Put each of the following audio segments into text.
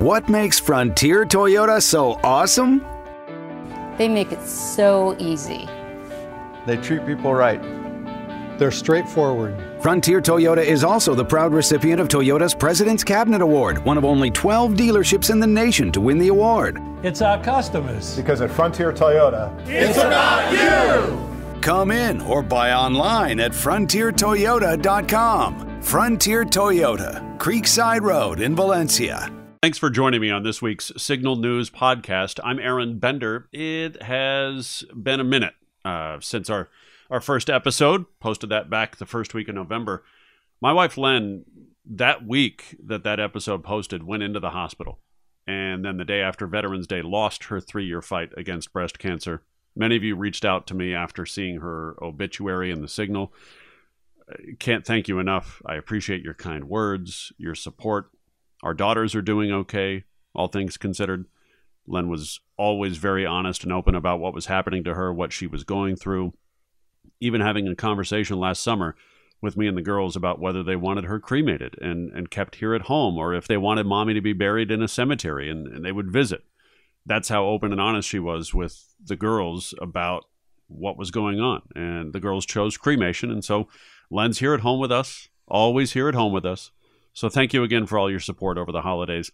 What makes Frontier Toyota so awesome? They make it so easy. They treat people right. They're straightforward. Frontier Toyota is also the proud recipient of Toyota's President's Cabinet Award, one of only 12 dealerships in the nation to win the award. It's our customers. Because at Frontier Toyota, it's about you! Come in or buy online at frontiertoyota.com. Frontier Toyota, Creekside Road in Valencia. Thanks for joining me on this week's Signal News podcast. I'm Aron Bender. It has been a minute uh, since our our first episode. Posted that back the first week of November. My wife Len, that week that that episode posted, went into the hospital, and then the day after Veterans Day, lost her three year fight against breast cancer. Many of you reached out to me after seeing her obituary in the Signal. Can't thank you enough. I appreciate your kind words, your support. Our daughters are doing okay, all things considered. Len was always very honest and open about what was happening to her, what she was going through even having a conversation last summer with me and the girls about whether they wanted her cremated and, and kept here at home or if they wanted mommy to be buried in a cemetery and, and they would visit. That's how open and honest she was with the girls about what was going on. And the girls chose cremation. And so Len's here at home with us, always here at home with us. So thank you again for all your support over the holidays.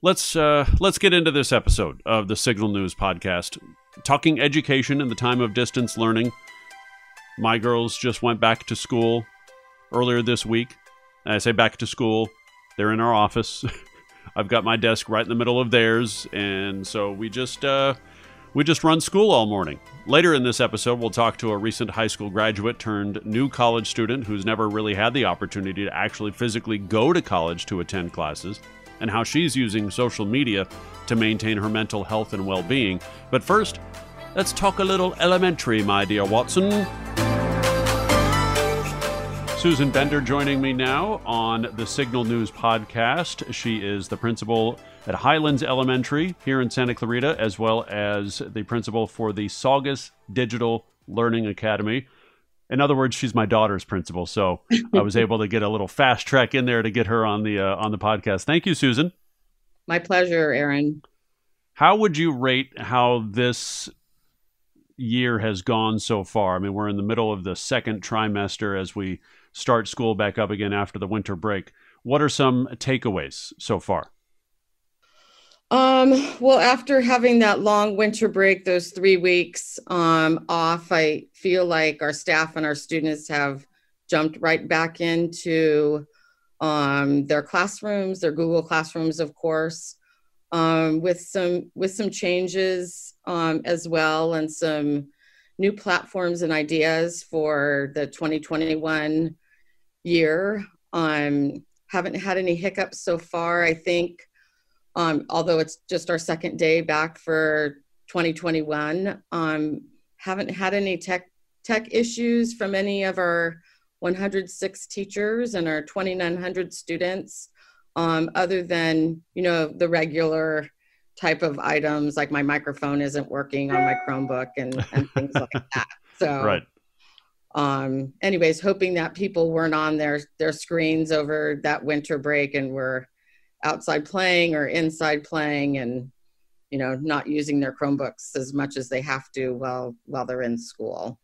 Let's uh, let's get into this episode of the Signal News podcast, talking education in the time of distance learning my girls just went back to school earlier this week. I say back to school, they're in our office. I've got my desk right in the middle of theirs, and so we just uh, we just run school all morning. Later in this episode, we'll talk to a recent high school graduate turned new college student who's never really had the opportunity to actually physically go to college to attend classes, and how she's using social media to maintain her mental health and well being. But first, let's talk a little elementary, my dear Watson. Susan Bender joining me now on the Signal News podcast. She is the principal at Highlands Elementary here in Santa Clarita, as well as the principal for the Saugus Digital Learning Academy. In other words, she's my daughter's principal, so I was able to get a little fast track in there to get her on the uh, on the podcast. Thank you, Susan. My pleasure, Aron. How would you rate how this year has gone so far? I mean, we're in the middle of the second trimester as we start school back up again after the winter break. What are some takeaways so far? Um, well, after having that long winter break, those three weeks um, off, I feel like our staff and our students have jumped right back into um, their classrooms, their Google classrooms, of course, um, with some with some changes um, as well, and some new platforms and ideas for the 2021 year. Um, haven't had any hiccups so far. I think, um, although it's just our second day back for 2021, um, haven't had any tech tech issues from any of our 106 teachers and our 2,900 students, um, other than you know the regular type of items like my microphone isn't working on my Chromebook and, and things like that. So right um, anyways, hoping that people weren't on their their screens over that winter break and were outside playing or inside playing and you know not using their Chromebooks as much as they have to while while they're in school.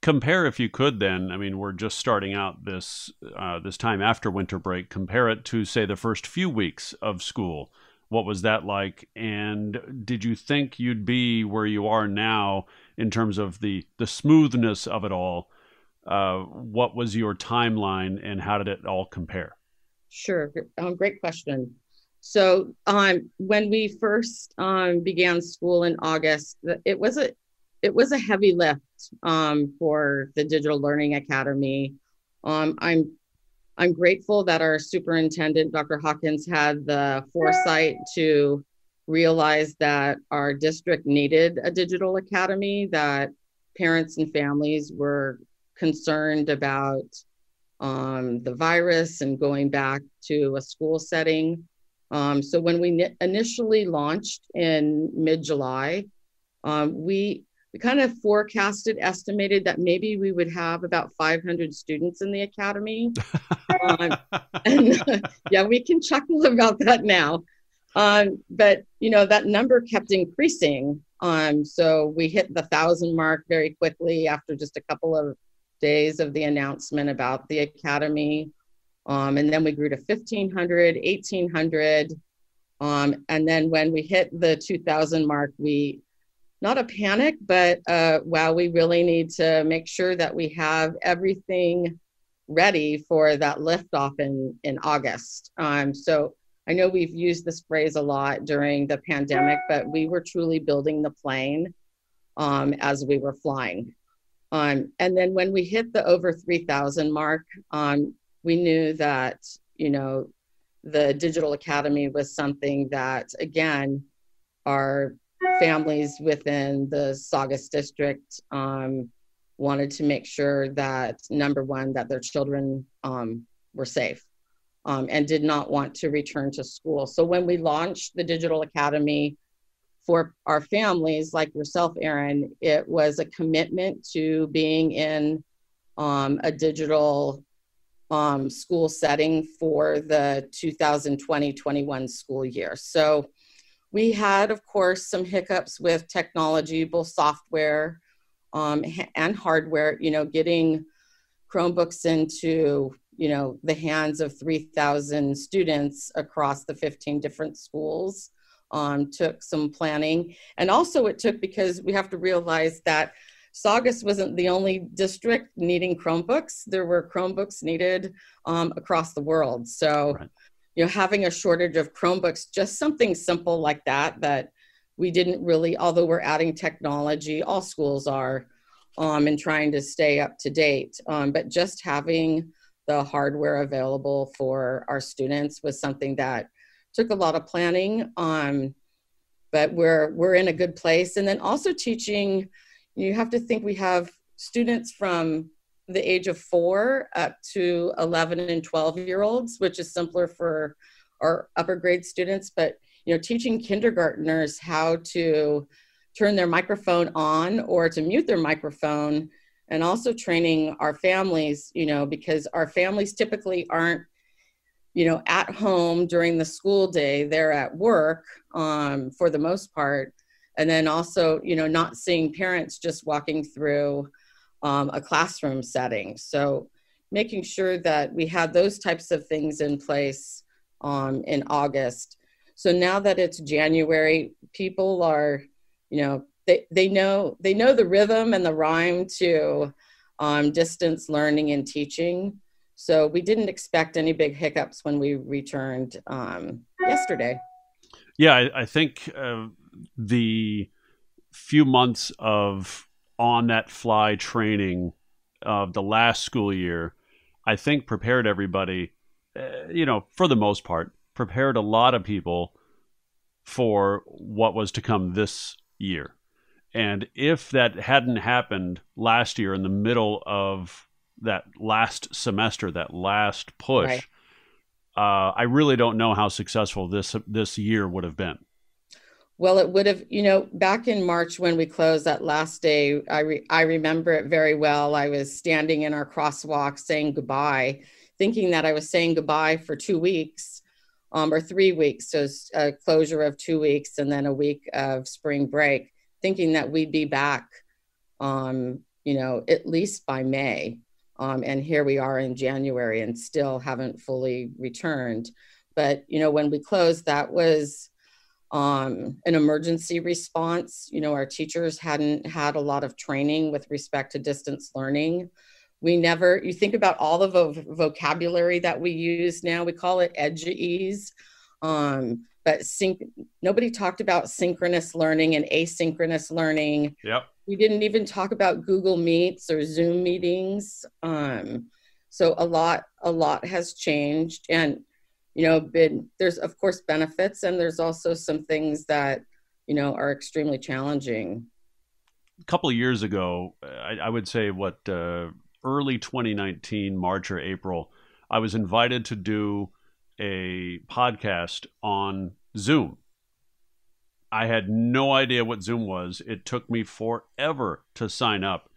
Compare if you could then. I mean, we're just starting out this uh, this time after winter break. Compare it to say the first few weeks of school. What was that like? And did you think you'd be where you are now in terms of the the smoothness of it all? Uh, what was your timeline and how did it all compare? Sure, um, great question. So um, when we first um, began school in August, it was a it was a heavy lift um, for the Digital Learning Academy. Um, I'm I'm grateful that our superintendent, Dr. Hawkins, had the foresight to realize that our district needed a digital academy, that parents and families were concerned about um, the virus and going back to a school setting. Um, so when we initially launched in mid-July, um, we we kind of forecasted, estimated that maybe we would have about 500 students in the academy. um, and yeah, we can chuckle about that now. Um, but you know that number kept increasing. Um, so we hit the thousand mark very quickly after just a couple of days of the announcement about the academy. Um, and then we grew to 1500, 1800. Um, and then when we hit the 2000 mark, we not a panic, but uh, wow, we really need to make sure that we have everything ready for that liftoff in in August. Um, so I know we've used this phrase a lot during the pandemic, but we were truly building the plane um, as we were flying. Um, and then when we hit the over 3,000 mark, um, we knew that, you know, the Digital Academy was something that, again, our families within the Saugus district um, wanted to make sure that, number one, that their children um, were safe um, and did not want to return to school. So when we launched the Digital Academy for our families, like yourself, Aron, it was a commitment to being in um, a digital um, school setting for the 2020-21 school year. So we had, of course, some hiccups with technology, both software um, and hardware, you know, getting Chromebooks into you know the hands of 3000 students across the 15 different schools um, took some planning. And also it took because we have to realize that saugus wasn't the only district needing chromebooks. There were chromebooks needed um, across the world. So right. you know having a shortage of chromebooks just something simple like that that we didn't really although we're adding technology all schools are um, and trying to stay up to date. Um, but just having the hardware available for our students was something that took a lot of planning. Um, but we're we're in a good place. And then also teaching, you have to think we have students from the age of four up to 11 and 12 year olds, which is simpler for our upper grade students. But you know, teaching kindergartners how to turn their microphone on or to mute their microphone and also training our families you know because our families typically aren't you know at home during the school day they're at work um, for the most part. And then also you know not seeing parents just walking through um, a classroom setting. So making sure that we had those types of things in place um, in august. So now that it's january people are you know they, they know they know the rhythm and the rhyme to um, distance learning and teaching. So we didn't expect any big hiccups when we returned um, yesterday. Yeah, I, I think uh, the few months of on that fly training of the last school year, I think prepared everybody, uh, you know, for the most part, prepared a lot of people for what was to come this year. And if that hadn't happened last year in the middle of that last semester, that last push, right. uh, I really don't know how successful this this year would have been. Well, it would have, you know, back in March when we closed that last day, I re- I remember it very well. I was standing in our crosswalk saying goodbye, thinking that I was saying goodbye for two weeks um, or three weeks, so a closure of two weeks and then a week of spring break thinking that we'd be back, um, you know, at least by May. Um, and here we are in January and still haven't fully returned. But, you know, when we closed, that was um, an emergency response. You know, our teachers hadn't had a lot of training with respect to distance learning. We never, you think about all the vo- vocabulary that we use now, we call it EDGEASE. Um, but sync nobody talked about synchronous learning and asynchronous learning yep we didn't even talk about google meets or zoom meetings um, so a lot a lot has changed and you know been there's of course benefits and there's also some things that you know are extremely challenging a couple of years ago i, I would say what uh, early 2019 march or april i was invited to do a podcast on Zoom. I had no idea what Zoom was. It took me forever to sign up.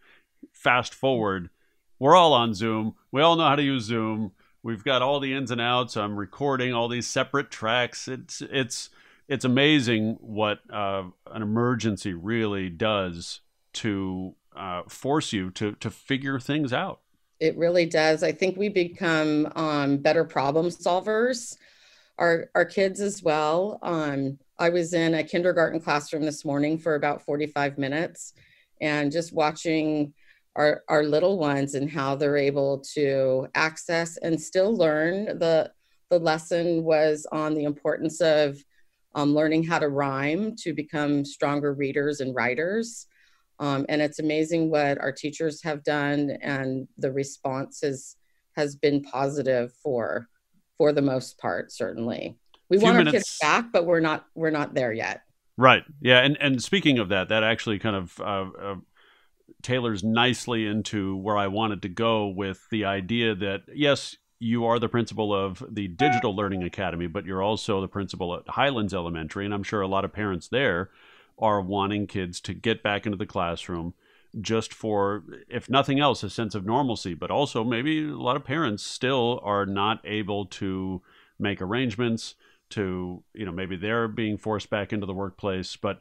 Fast forward, we're all on Zoom. We all know how to use Zoom. We've got all the ins and outs. I'm recording all these separate tracks. It's it's it's amazing what uh, an emergency really does to uh, force you to to figure things out. It really does. I think we become um, better problem solvers. Our our kids as well. Um, I was in a kindergarten classroom this morning for about 45 minutes, and just watching our our little ones and how they're able to access and still learn. the The lesson was on the importance of um, learning how to rhyme to become stronger readers and writers. Um, and it's amazing what our teachers have done, and the response has has been positive for for the most part. Certainly, we want minutes. our kids back, but we're not we're not there yet. Right. Yeah. And and speaking of that, that actually kind of uh, uh, tailors nicely into where I wanted to go with the idea that yes, you are the principal of the Digital Learning Academy, but you're also the principal at Highlands Elementary, and I'm sure a lot of parents there are wanting kids to get back into the classroom just for, if nothing else, a sense of normalcy. But also, maybe a lot of parents still are not able to make arrangements to, you know, maybe they're being forced back into the workplace. But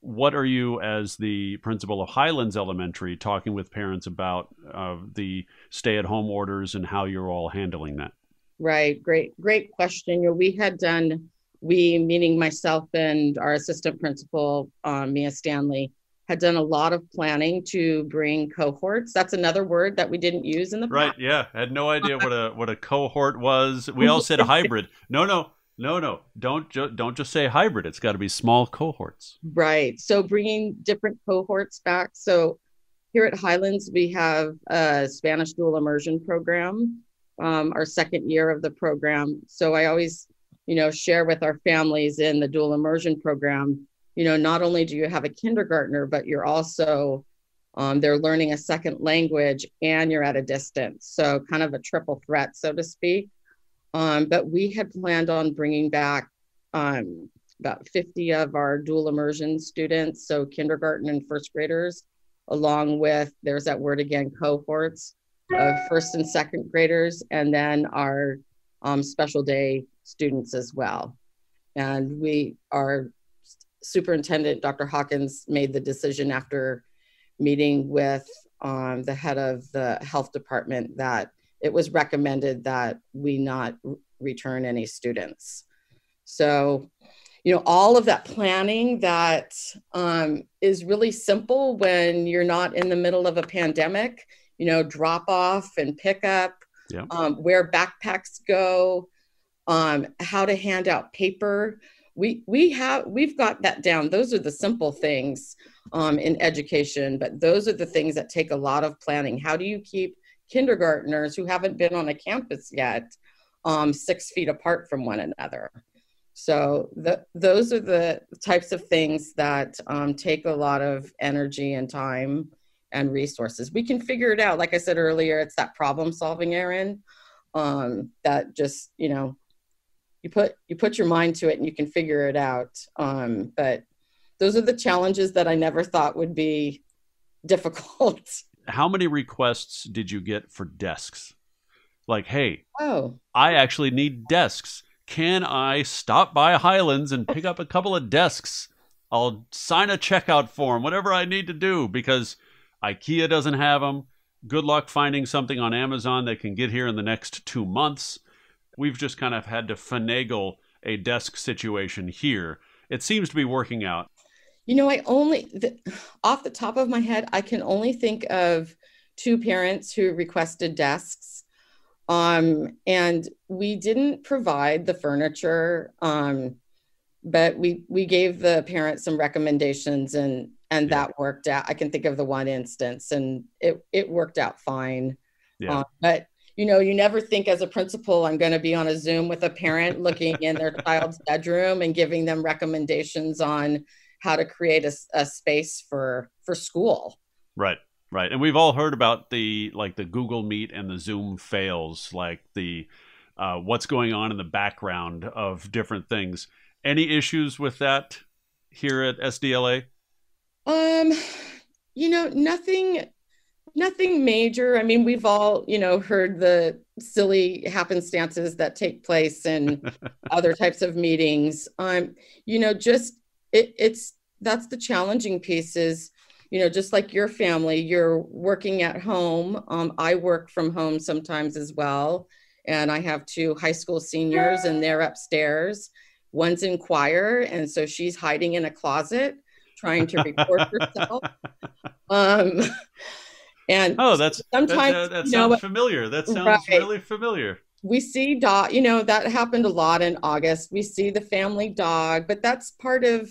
what are you, as the principal of Highlands Elementary, talking with parents about uh, the stay at home orders and how you're all handling that? Right. Great, great question. You know, we had done we, meaning myself and our assistant principal, um, Mia Stanley, had done a lot of planning to bring cohorts. That's another word that we didn't use in the right. Past. Yeah, I had no idea what a what a cohort was. We all said hybrid. No, no, no, no. Don't ju- don't just say hybrid. It's got to be small cohorts. Right. So bringing different cohorts back. So here at Highlands, we have a Spanish dual immersion program. Um, our second year of the program. So I always you know, share with our families in the dual immersion program, you know, not only do you have a kindergartner, but you're also um, they're learning a second language and you're at a distance. So kind of a triple threat, so to speak. Um, but we had planned on bringing back um, about 50 of our dual immersion students, so kindergarten and first graders, along with, there's that word again, cohorts of first and second graders, and then our um, special day students as well. And we, our superintendent, Dr. Hawkins, made the decision after meeting with um, the head of the health department that it was recommended that we not return any students. So, you know, all of that planning that um, is really simple when you're not in the middle of a pandemic, you know, drop off and pick up, yeah. um, where backpacks go, um, how to hand out paper. We we have we've got that down. Those are the simple things um, in education, but those are the things that take a lot of planning. How do you keep kindergartners who haven't been on a campus yet um, six feet apart from one another? So the, those are the types of things that um, take a lot of energy and time and resources. We can figure it out. Like I said earlier, it's that problem solving, Aron, um, that just, you know, you put you put your mind to it and you can figure it out. Um, but those are the challenges that i never thought would be difficult. How many requests did you get for desks? Like hey oh. I actually need desks. Can i stop by highlands and pick up a couple of desks? I'll sign a checkout form whatever i need to do because ikea doesn't have them good luck finding something on amazon that can get here in the next two months we've just kind of had to finagle a desk situation here. It seems to be working out. You know, I only, the, off the top of my head, I can only think of two parents who requested desks. Um, and we didn't provide the furniture, um, but we we gave the parents some recommendations, and and yeah. that worked out. I can think of the one instance, and it it worked out fine. Yeah. Uh, but you know, you never think as a principal, I'm going to be on a Zoom with a parent looking in their child's bedroom and giving them recommendations on how to create a, a space for for school. Right. Right. And we've all heard about the like the Google Meet and the Zoom fails, like the uh, what's going on in the background of different things. Any issues with that here at SDLA? Um, you know, nothing nothing major. I mean, we've all, you know, heard the silly happenstances that take place in other types of meetings. Um, you know, just it, it's that's the challenging piece is, you know, just like your family, you're working at home. Um, I work from home sometimes as well. And I have two high school seniors and they're upstairs. One's in choir. And so she's hiding in a closet trying to report herself. Um, and oh, that's sometimes that, uh, that sounds know, familiar. That sounds right. really familiar. We see dog, you know, that happened a lot in August. We see the family dog, but that's part of,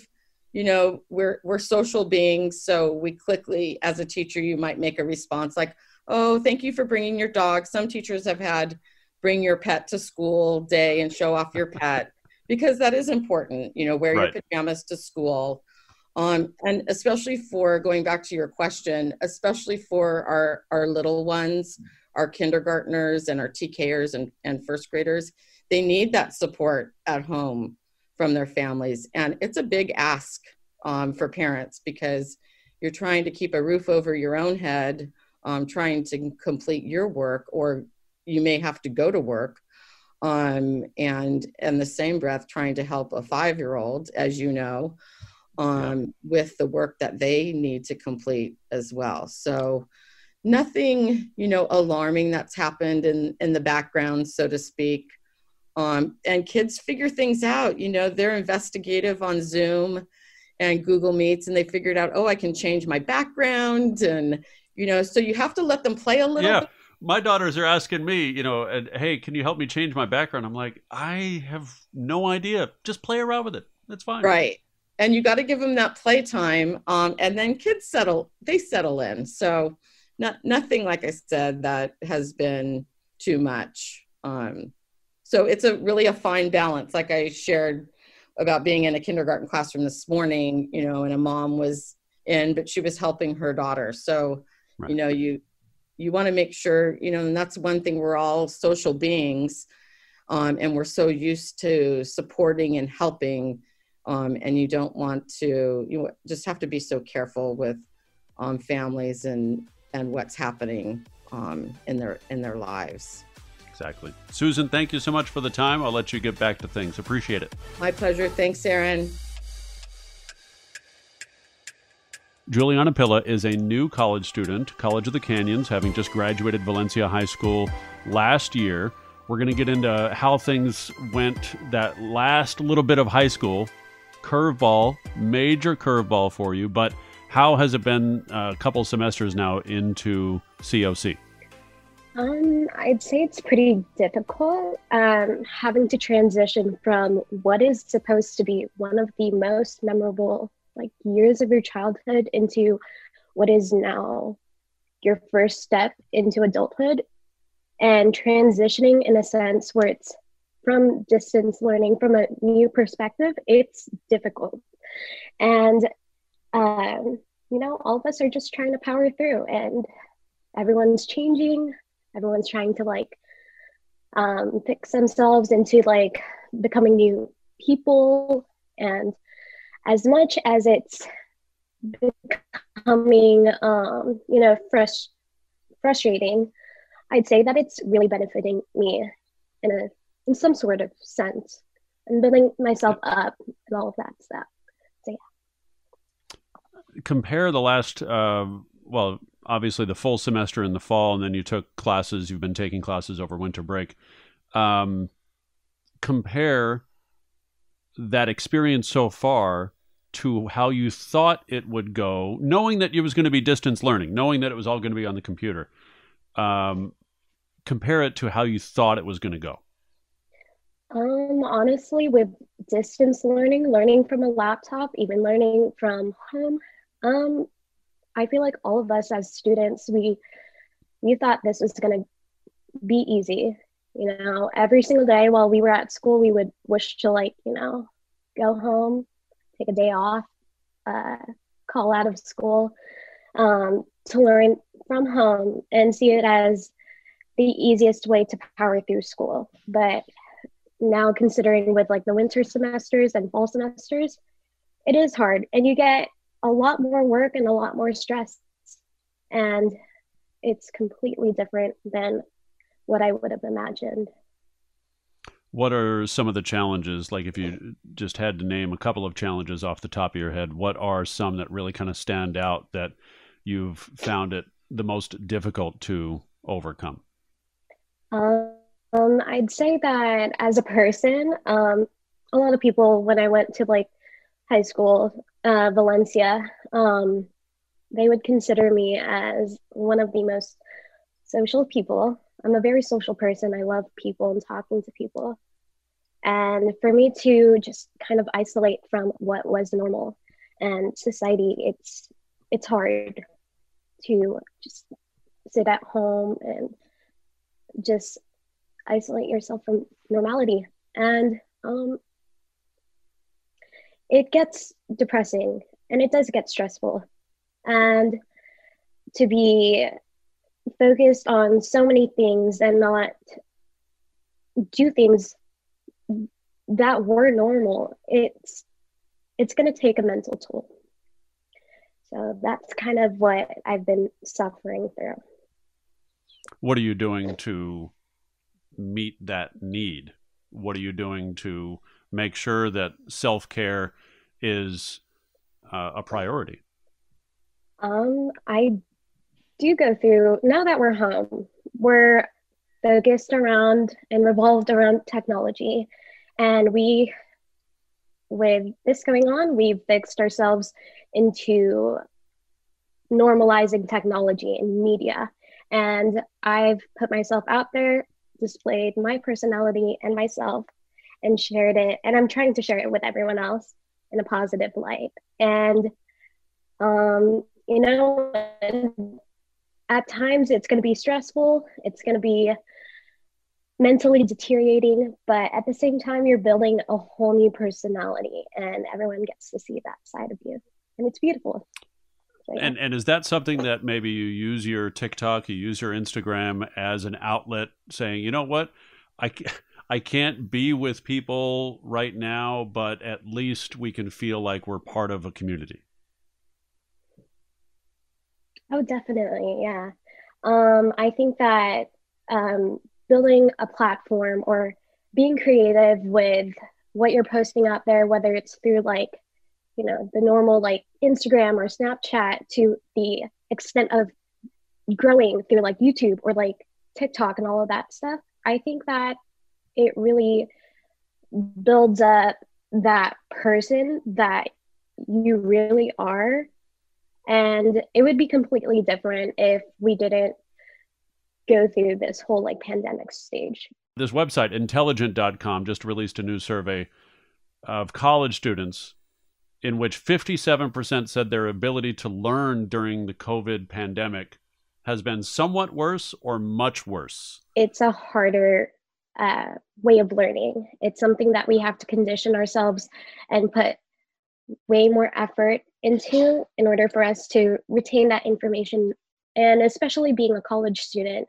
you know, we're we're social beings, so we quickly, as a teacher, you might make a response like, "Oh, thank you for bringing your dog." Some teachers have had bring your pet to school day and show off your pet because that is important. You know, wear right. your pajamas to school um, and especially for going back to your question, especially for our, our little ones, our kindergartners and our TKers and, and first graders, they need that support at home from their families. And it's a big ask um, for parents because you're trying to keep a roof over your own head, um, trying to complete your work, or you may have to go to work. Um, and in the same breath, trying to help a five year old, as you know, um, yeah. with the work that they need to complete as well. So nothing, you know, alarming that's happened in in the background, so to speak. Um, and kids figure things out. You know, they're investigative on Zoom and Google Meets, and they figured out, oh, I can change my background, and you know, so you have to let them play a little. Yeah. Bit. My daughters are asking me, you know, and, hey, can you help me change my background? I'm like, I have no idea. Just play around with it. That's fine. Right and you got to give them that playtime um, and then kids settle they settle in. So not nothing like i said that has been too much um, so it's a really a fine balance. Like i shared about being in a kindergarten classroom this morning you know and a mom was in but she was helping her daughter. So right. you know you you want to make sure you know and that's one thing we're all social beings um, and we're so used to supporting and helping um, and you don't want to you just have to be so careful with um, families and and what's happening um, in their in their lives. Exactly. Susan thank you so much for the time. I'll let you get back to things. Appreciate it. My pleasure. Thanks aron Juliana Pilla is a new college student, College of the Canyons, having just graduated Valencia High School last year. We're going to get into how things went that last little bit of high school curveball, major curveball for you. But how has it been a couple semesters now into COC? Um, I'd say it's pretty difficult um, having to transition from what is supposed to be one of the most memorable like years of your childhood into what is now your first step into adulthood and transitioning in a sense where it's from distance learning from a new perspective, it's difficult. And, um, you know, all of us are just trying to power through, and everyone's changing. Everyone's trying to like um, fix themselves into like becoming new people. And as much as it's becoming, um, you know, frust- frustrating, I'd say that it's really benefiting me in a in some sort of sense and building myself up and all of that stuff. So yeah. Compare the last, uh, well, obviously the full semester in the fall, and then you took classes. You've been taking classes over winter break. Um, compare that experience so far to how you thought it would go, knowing that it was going to be distance learning, knowing that it was all going to be on the computer. Um, compare it to how you thought it was going to go. Um, honestly, with distance learning, learning from a laptop, even learning from home, um, I feel like all of us as students, we we thought this was gonna be easy. You know, every single day while we were at school, we would wish to like, you know, go home, take a day off, uh, call out of school, um, to learn from home and see it as the easiest way to power through school. But now considering with like the winter semesters and fall semesters, it is hard and you get a lot more work and a lot more stress. And it's completely different than what I would have imagined. What are some of the challenges? Like, if you just had to name a couple of challenges off the top of your head, what are some that really kind of stand out that you've found it the most difficult to overcome? Um, I'd say that as a person, um, a lot of people, when I went to like high school, uh, Valencia, um, they would consider me as one of the most social people. I'm a very social person. I love people and talking to people. And for me to just kind of isolate from what was normal and society, it's it's hard to just sit at home and just isolate yourself from normality. And um, it gets depressing and it does get stressful. And to be focused on so many things and not do things that were normal it's it's going to take a mental toll so that's kind of what i've been suffering through what are you doing to meet that need? What are you doing to make sure that self-care is uh, a priority? Um i do go through now that we're home we're focused around and revolved around technology. And we with this going on we've fixed ourselves into normalizing technology and media. And i've put myself out there displayed my personality and myself and shared it. And i'm trying to share it with everyone else in a positive light. And um you know at times it's going to be stressful. It's going to be mentally deteriorating. But at the same time you're building a whole new personality and everyone gets to see that side of you. And it's beautiful and and is that something that maybe you use your tiktok you use your instagram as an outlet saying you know what i I can't be with people right now, but at least we can feel like we're part of a community. Oh, definitely. Yeah. Um, I think that um, building a platform or being creative with what you're posting out there, whether it's through like, you know, the normal like Instagram or Snapchat to the extent of growing through like YouTube or like TikTok and all of that stuff, I think that it really builds up that person that you really are and it would be completely different if we didn't go through this whole like pandemic stage. This website, intelligent.com, just released a new survey of college students in which 57% said their ability to learn during the COVID pandemic has been somewhat worse or much worse. It's a harder uh, way of learning. It's something that we have to condition ourselves and put way more effort into in order for us to retain that information. And especially being a college student,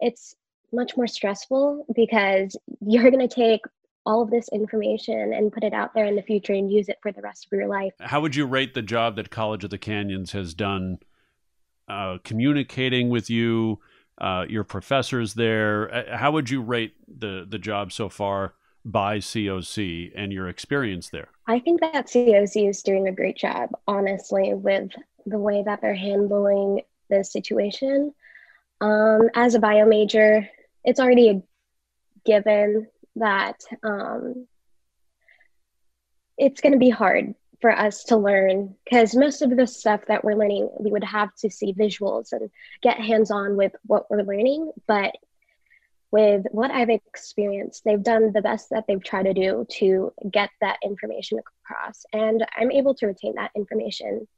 it's much more stressful because you're going to take all of this information and put it out there in the future and use it for the rest of your life. How would you rate the job that College of the Canyons has done uh, communicating with you, uh, your professors there? Uh, how would you rate the, the job so far by COC and your experience there? I think that COC is doing a great job, honestly, with the way that they're handling the situation. Um, as a bio major, it's already a given that um, it's going to be hard for us to learn because most of the stuff that we're learning, we would have to see visuals and get hands on with what we're learning. But with what I've experienced, they've done the best that they've tried to do to get that information across. And I'm able to retain that information.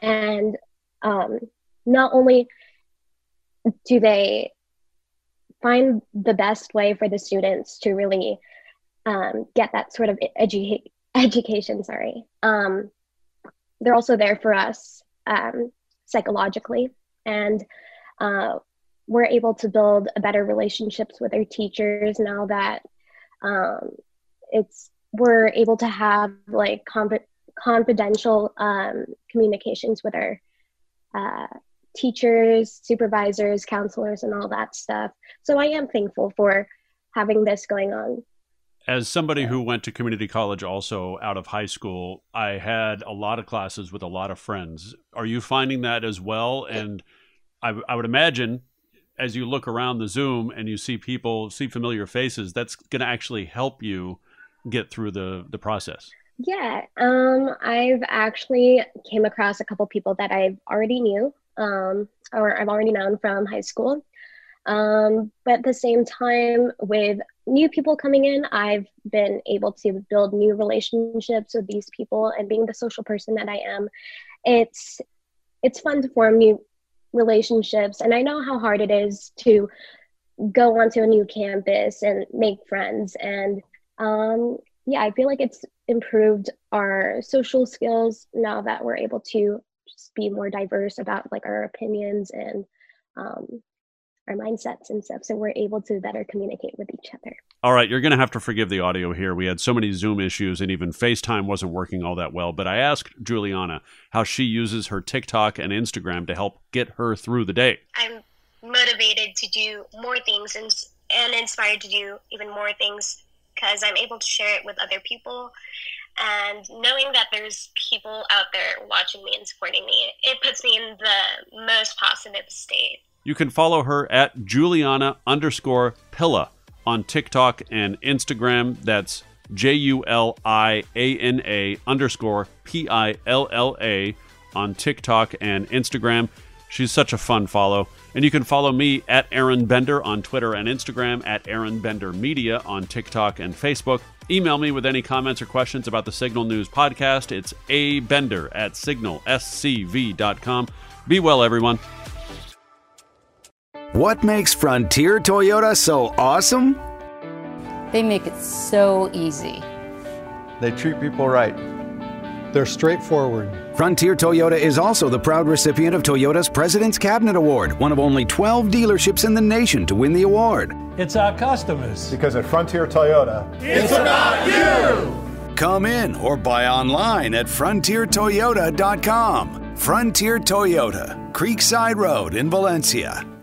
And um, not only do they find the best way for the students to really um, get that sort of edu- education, sorry, um, they're also there for us um, psychologically. And uh, we're able to build better relationships with our teachers now that um, it's we're able to have like confidential um, communications with our uh, teachers, supervisors, counselors, and all that stuff. So I am thankful for having this going on. As somebody who went to community college also out of high school, I had a lot of classes with a lot of friends. Are you finding that as well? And I, I would imagine as you look around the Zoom and you see people, see familiar faces, that's going to actually help you get through the the process. Yeah, um, I've actually came across a couple people that I already knew, um, or I've already known from high school. Um, but at the same time, with new people coming in, I've been able to build new relationships with these people. And being the social person that I am, it's it's fun to form new relationships. And I know how hard it is to go onto a new campus and make friends. And um, yeah, I feel like it's improved our social skills now that we're able to be more diverse about like our opinions and um, our mindsets and stuff. So we're able to better communicate with each other. All right, you're going to have to forgive the audio here. We had so many Zoom issues and even FaceTime wasn't working all that well. But I asked Juliana how she uses her TikTok and Instagram to help get her through the day. I'm motivated to do more things and, and inspired to do even more things because I'm able to share it with other people. And knowing that there's people out there watching me and supporting me, it puts me in the most positive state. You can follow her at Juliana underscore Pilla on TikTok and Instagram. That's J U L I A N A underscore P I L L A on TikTok and Instagram. She's such a fun follow. And you can follow me at Aron Bender on Twitter and Instagram, at Aron Bender Media on TikTok and Facebook. Email me with any comments or questions about the Signal News podcast. It's a bender at signalscv.com. Be well, everyone. What makes Frontier Toyota so awesome? They make it so easy. They treat people right. They're straightforward. Frontier Toyota is also the proud recipient of Toyota's President's Cabinet Award, one of only 12 dealerships in the nation to win the award. It's our customers. Because at Frontier Toyota, it's about you. Come in or buy online at frontiertoyota.com. Frontier Toyota, Creekside Road in Valencia.